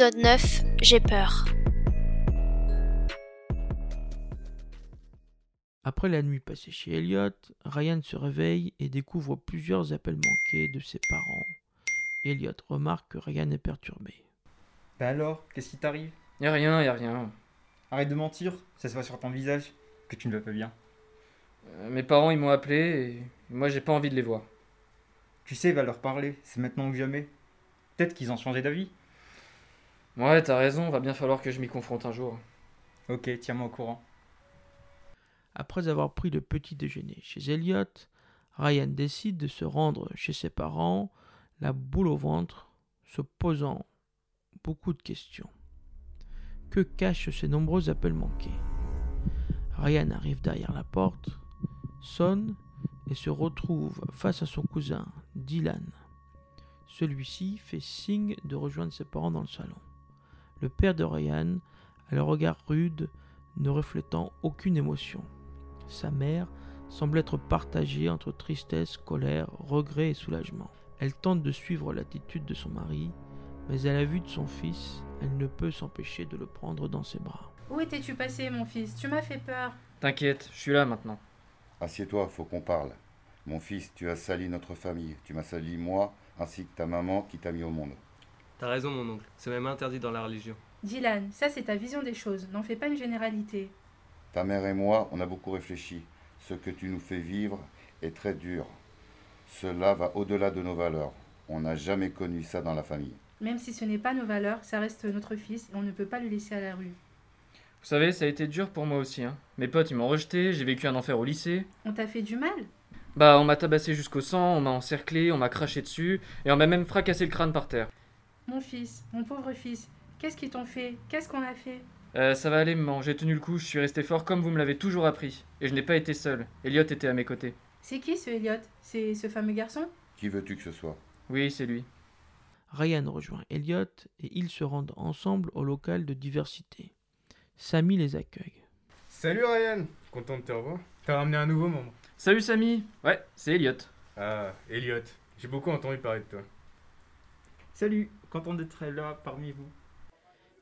Épisode 9 J'ai peur. Après la nuit passée chez Elliot, Ryan se réveille et découvre plusieurs appels manqués de ses parents. Elliot remarque que Ryan est perturbé. Bah alors, qu'est-ce qui t'arrive? Y a rien, y a rien. Arrête de mentir, ça se voit sur ton visage que tu ne vas pas bien. Euh, mes parents ils m'ont appelé et moi j'ai pas envie de les voir. Tu sais, va leur parler, c'est maintenant ou jamais. Peut-être qu'ils ont changé d'avis. Ouais, t'as raison, va bien falloir que je m'y confronte un jour. Ok, tiens-moi au courant. Après avoir pris le petit déjeuner chez Elliot, Ryan décide de se rendre chez ses parents, la boule au ventre, se posant beaucoup de questions. Que cachent ces nombreux appels manqués? Ryan arrive derrière la porte, sonne et se retrouve face à son cousin, Dylan. Celui-ci fait signe de rejoindre ses parents dans le salon. Le père de Ryan a le regard rude, ne reflétant aucune émotion. Sa mère semble être partagée entre tristesse, colère, regret et soulagement. Elle tente de suivre l'attitude de son mari, mais à la vue de son fils, elle ne peut s'empêcher de le prendre dans ses bras. Où étais-tu passé, mon fils? Tu m'as fait peur. T'inquiète, je suis là maintenant. Assieds-toi, faut qu'on parle. Mon fils, tu as sali notre famille. Tu m'as sali moi, ainsi que ta maman qui t'a mis au monde. T'as raison, mon oncle. C'est même interdit dans la religion. Dylan, ça c'est ta vision des choses. N'en fais pas une généralité. Ta mère et moi, on a beaucoup réfléchi. Ce que tu nous fais vivre est très dur. Cela va au-delà de nos valeurs. On n'a jamais connu ça dans la famille. Même si ce n'est pas nos valeurs, ça reste notre fils et on ne peut pas le laisser à la rue. Vous savez, ça a été dur pour moi aussi. Hein. Mes potes ils m'ont rejeté, j'ai vécu un enfer au lycée. On t'a fait du mal? Bah, on m'a tabassé jusqu'au sang, on m'a encerclé, on m'a craché dessus et on m'a même fracassé le crâne par terre. Mon fils, mon pauvre fils, qu'est-ce qu'ils t'ont fait? Qu'est-ce qu'on a fait? Euh, ça va aller, maman, j'ai tenu le coup, je suis resté fort comme vous me l'avez toujours appris. Et je n'ai pas été seul. Elliot était à mes côtés. C'est qui ce Elliot? C'est ce fameux garçon? Qui veux-tu que ce soit? Oui, c'est lui. Ryan rejoint Elliot et ils se rendent ensemble au local de diversité. Samy les accueille. Salut Ryan, content de te revoir. T'as ramené un nouveau membre. Salut Samy Ouais, c'est Elliot. Ah, Elliot. J'ai beaucoup entendu parler de toi. Salut, content d'être là parmi vous?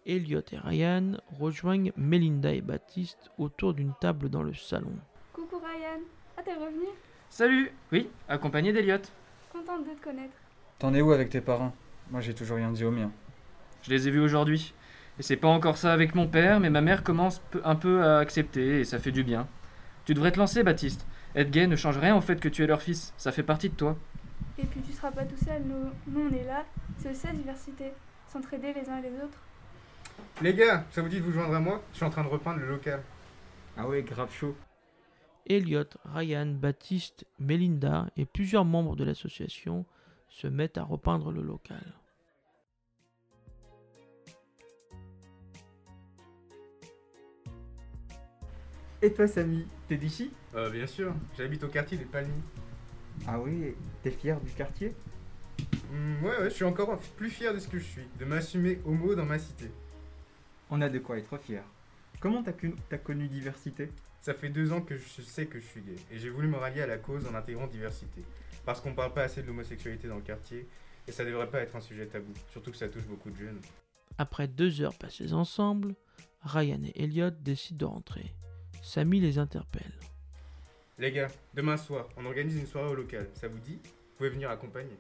Elliot et Ryan rejoignent Melinda et Baptiste autour d'une table dans le salon. Coucou Ryan. Ah, t'es revenu? Salut Oui, accompagné d'Elliot. Contente de te connaître. T'en es où avec tes parents? Moi j'ai toujours rien dit au mien. Je les ai vus aujourd'hui. Et c'est pas encore ça avec mon père, mais ma mère commence un peu à accepter et ça fait du bien. Tu devrais te lancer, Baptiste. Être gay ne change rien au fait que tu es leur fils. Ça fait partie de toi. Et puis tu seras pas tout seul, nous, nous on est là. C'est aussi la diversité. S'entraider les uns et les autres. Les gars, ça vous dit de vous joindre à moi? Je suis en train de repeindre le local. Ah ouais, grave chaud. Elliot, Ryan, Baptiste, Melinda et plusieurs membres de l'association se mettent à repeindre le local. Et toi Samy, t'es d'ici? Euh, bien sûr, j'habite au quartier des Palmiers. Ah oui, t'es fier du quartier? Hmm, ouais, ouais, je suis encore plus fier de ce que je suis, de m'assumer homo dans ma cité. On a de quoi être fier. Comment t'as connu, t'as connu diversité? Ça fait deux ans que je sais que je suis gay, et j'ai voulu me rallier à la cause en intégrant diversité. Parce qu'on parle pas assez de l'homosexualité dans le quartier, et ça devrait pas être un sujet tabou, surtout que ça touche beaucoup de jeunes. Après deux heures passées ensemble, Ryan et Elliot décident de rentrer. Samy les interpelle. Les gars, demain soir, on organise une soirée au local, ça vous dit Vous pouvez venir accompagner.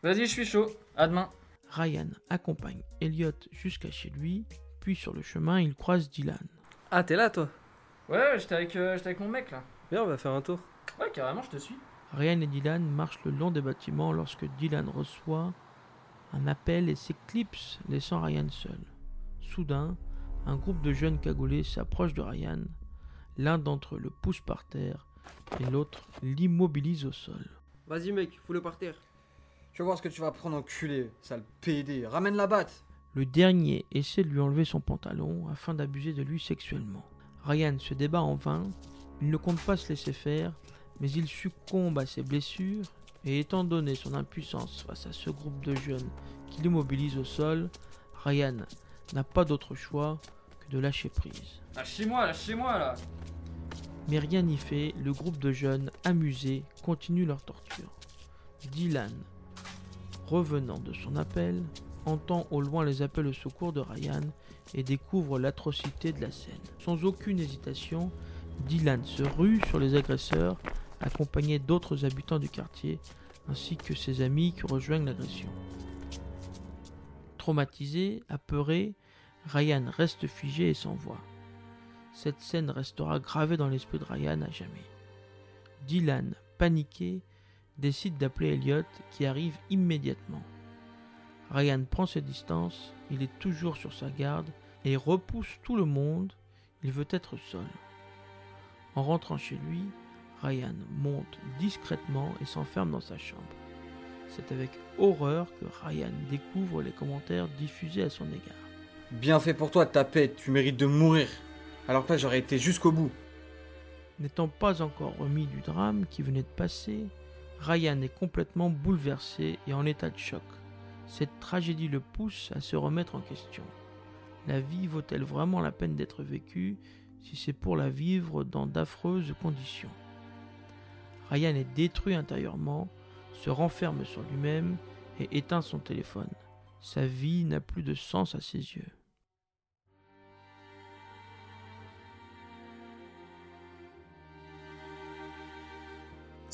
Vas-y, je suis chaud. À demain. Ryan accompagne Elliot jusqu'à chez lui, puis sur le chemin, il croise Dylan. Ah, t'es là, toi? Ouais, j'étais avec, euh, j'étais avec mon mec là. Viens, on va faire un tour. Ouais, carrément, je te suis. Ryan et Dylan marchent le long des bâtiments lorsque Dylan reçoit un appel et s'éclipse, laissant Ryan seul. Soudain, un groupe de jeunes cagoulés s'approche de Ryan. L'un d'entre eux le pousse par terre et l'autre l'immobilise au sol. Vas-y, mec, fous-le par terre. Je vais voir ce que tu vas prendre enculé, sale PD. Ramène la batte Le dernier essaie de lui enlever son pantalon afin d'abuser de lui sexuellement. Ryan se débat en vain, il ne compte pas se laisser faire, mais il succombe à ses blessures et étant donné son impuissance face à ce groupe de jeunes qui l'immobilise au sol, Ryan n'a pas d'autre choix que de lâcher prise. Lâchez-moi, lâchez-moi là Mais rien n'y fait, le groupe de jeunes amusés continue leur torture. Dylan, revenant de son appel, entend au loin les appels au secours de Ryan et découvre l'atrocité de la scène. Sans aucune hésitation, Dylan se rue sur les agresseurs, accompagné d'autres habitants du quartier, ainsi que ses amis qui rejoignent l'agression. Traumatisé, apeuré, Ryan reste figé et s'envoie. Cette scène restera gravée dans l'esprit de Ryan à jamais. Dylan, paniqué, décide d'appeler Elliot qui arrive immédiatement. Ryan prend ses distances, il est toujours sur sa garde et repousse tout le monde, il veut être seul. En rentrant chez lui, Ryan monte discrètement et s'enferme dans sa chambre. C'est avec horreur que Ryan découvre les commentaires diffusés à son égard. Bien fait pour toi, tapette, tu mérites de mourir. Alors que j'aurais été jusqu'au bout. N'étant pas encore remis du drame qui venait de passer, Ryan est complètement bouleversé et en état de choc. Cette tragédie le pousse à se remettre en question. La vie vaut-elle vraiment la peine d'être vécue si c'est pour la vivre dans d'affreuses conditions? Ryan est détruit intérieurement, se renferme sur lui-même et éteint son téléphone. Sa vie n'a plus de sens à ses yeux.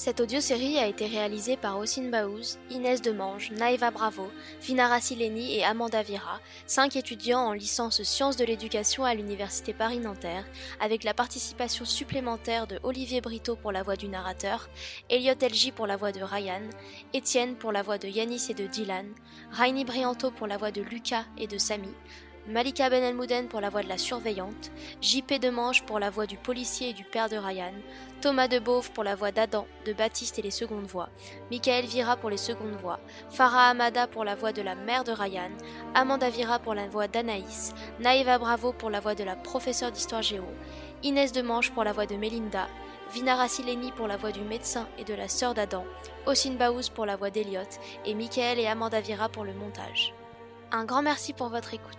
Cette audiosérie a été réalisée par Ossine Baouz, Inès Demange, Naïva Bravo, Vinara Sileni et Amanda Vira, cinq étudiants en licence sciences de l'éducation à l'Université Paris-Nanterre, avec la participation supplémentaire de Olivier Brito pour la voix du narrateur, Elliot Elgi pour la voix de Ryan, Étienne pour la voix de Yanis et de Dylan, Rainy Brianto pour la voix de Lucas et de Samy, Malika Ben Elmouden pour la voix de la surveillante, JP Demange pour la voix du policier et du père de Ryan, Thomas Debauve pour la voix d'Adam, de Baptiste et les secondes voix, Michael Vira pour les secondes voix, Farah Amada pour la voix de la mère de Ryan, Amanda Vira pour la voix d'Anaïs, Naïva Bravo pour la voix de la professeure d'histoire géo, Inès Demange pour la voix de Melinda, Vinara Sileni pour la voix du médecin et de la sœur d'Adam, Ossine Baouz pour la voix d'Eliott et Michael et Amanda Vira pour le montage. Un grand merci pour votre écoute.